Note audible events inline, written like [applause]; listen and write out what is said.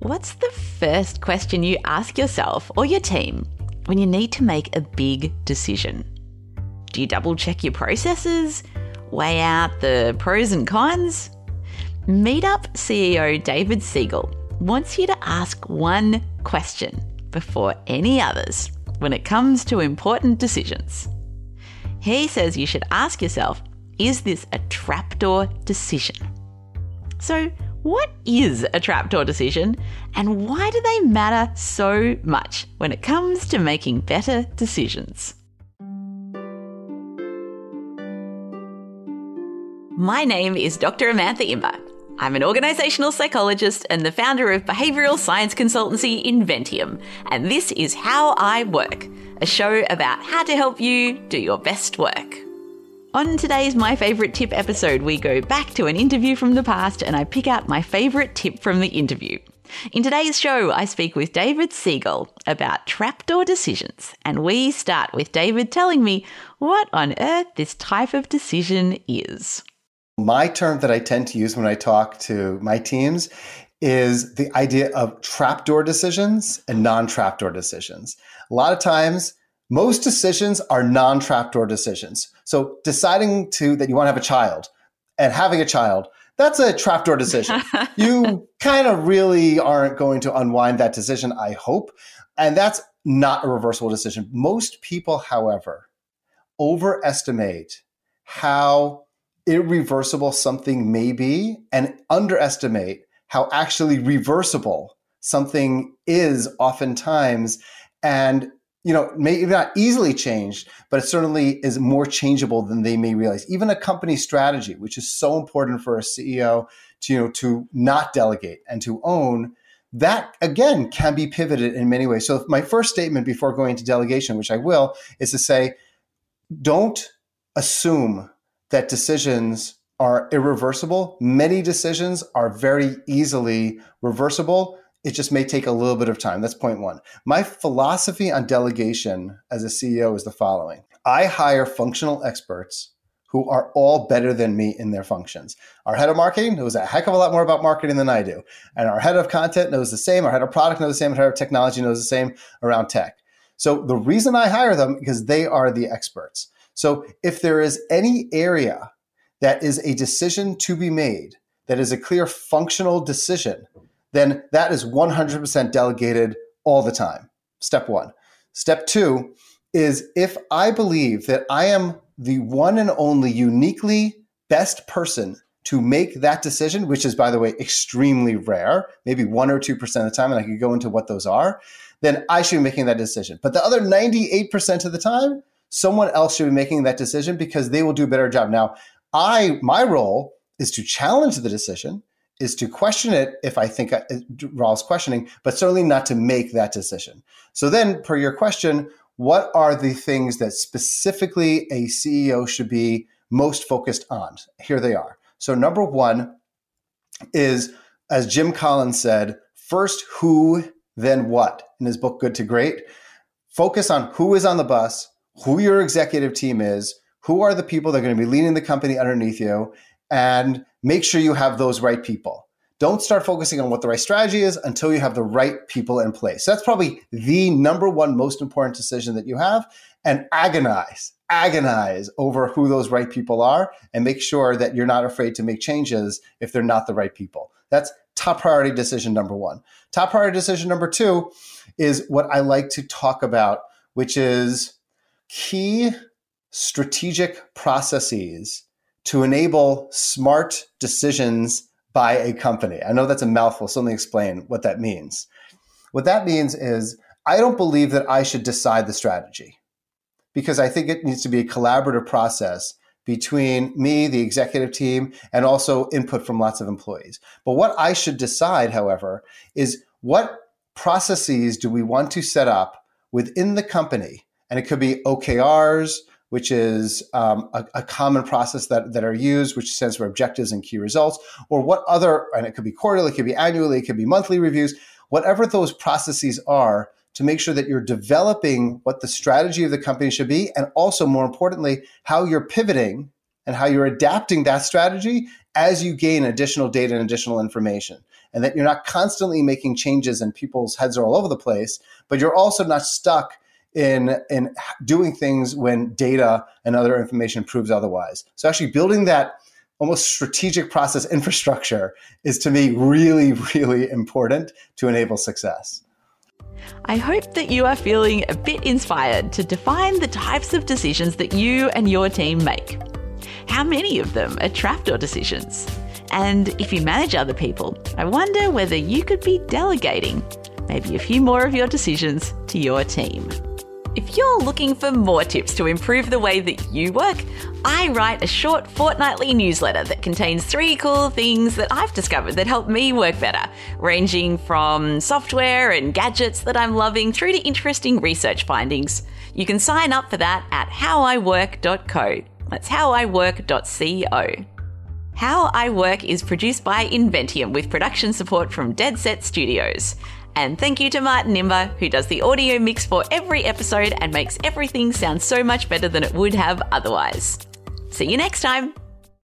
What's the first question you ask yourself or your team when you need to make a big decision? Do you double check your processes? Weigh out the pros and cons? Meetup CEO David Siegel wants you to ask one question before any others when it comes to important decisions. He says you should ask yourself is this a trapdoor decision? So, what is a trapdoor decision and why do they matter so much when it comes to making better decisions? My name is Dr. Amantha Imber. I'm an organisational psychologist and the founder of behavioural science consultancy Inventium, and this is How I Work, a show about how to help you do your best work. On today's My Favourite Tip episode, we go back to an interview from the past and I pick out my favourite tip from the interview. In today's show, I speak with David Siegel about trapdoor decisions, and we start with David telling me what on earth this type of decision is. My term that I tend to use when I talk to my teams is the idea of trapdoor decisions and non trapdoor decisions. A lot of times, most decisions are non trapdoor decisions. So deciding to that you want to have a child and having a child, that's a trapdoor decision. [laughs] you kind of really aren't going to unwind that decision, I hope. And that's not a reversible decision. Most people, however, overestimate how irreversible something may be and underestimate how actually reversible something is oftentimes. And you know, maybe not easily changed, but it certainly is more changeable than they may realize. Even a company strategy, which is so important for a CEO to, you know, to not delegate and to own, that again can be pivoted in many ways. So my first statement before going to delegation, which I will, is to say, don't assume that decisions are irreversible. Many decisions are very easily reversible it just may take a little bit of time. That's point one. My philosophy on delegation as a CEO is the following I hire functional experts who are all better than me in their functions. Our head of marketing knows a heck of a lot more about marketing than I do. And our head of content knows the same. Our head of product knows the same. Our head of technology knows the same around tech. So the reason I hire them because they are the experts. So if there is any area that is a decision to be made, that is a clear functional decision then that is 100% delegated all the time. Step one. Step two is if I believe that I am the one and only uniquely best person to make that decision, which is, by the way, extremely rare, maybe one or 2% of the time, and I could go into what those are, then I should be making that decision. But the other 98% of the time, someone else should be making that decision because they will do a better job. Now, I, my role is to challenge the decision is to question it if I think uh, Raul's questioning, but certainly not to make that decision. So then, per your question, what are the things that specifically a CEO should be most focused on? Here they are. So number one is, as Jim Collins said, first who, then what in his book Good to Great. Focus on who is on the bus, who your executive team is, who are the people that are going to be leading the company underneath you, and make sure you have those right people. Don't start focusing on what the right strategy is until you have the right people in place. So that's probably the number one most important decision that you have. And agonize, agonize over who those right people are and make sure that you're not afraid to make changes if they're not the right people. That's top priority decision number one. Top priority decision number two is what I like to talk about, which is key strategic processes to enable smart decisions by a company. I know that's a mouthful, so let me explain what that means. What that means is I don't believe that I should decide the strategy because I think it needs to be a collaborative process between me, the executive team, and also input from lots of employees. But what I should decide, however, is what processes do we want to set up within the company? And it could be OKRs, which is um, a, a, common process that, that are used, which stands for objectives and key results, or what other, and it could be quarterly, it could be annually, it could be monthly reviews, whatever those processes are to make sure that you're developing what the strategy of the company should be, and also more importantly, how you're pivoting and how you're adapting that strategy as you gain additional data and additional information. and that you're not constantly making changes and people's heads are all over the place, but you're also not stuck in in doing things when data and other information proves otherwise. So actually building that almost strategic process infrastructure is to me really really important to enable success. I hope that you are feeling a bit inspired to define the types of decisions that you and your team make. How many of them are trapdoor decisions? And if you manage other people, I wonder whether you could be delegating maybe a few more of your decisions to your team. If you're looking for more tips to improve the way that you work, I write a short fortnightly newsletter that contains three cool things that I've discovered that help me work better, ranging from software and gadgets that I'm loving through to interesting research findings. You can sign up for that at howiwork.co. That's howiwork.co. How I Work is produced by Inventium with production support from Dead Set Studios. And thank you to Martin Imber, who does the audio mix for every episode and makes everything sound so much better than it would have otherwise. See you next time.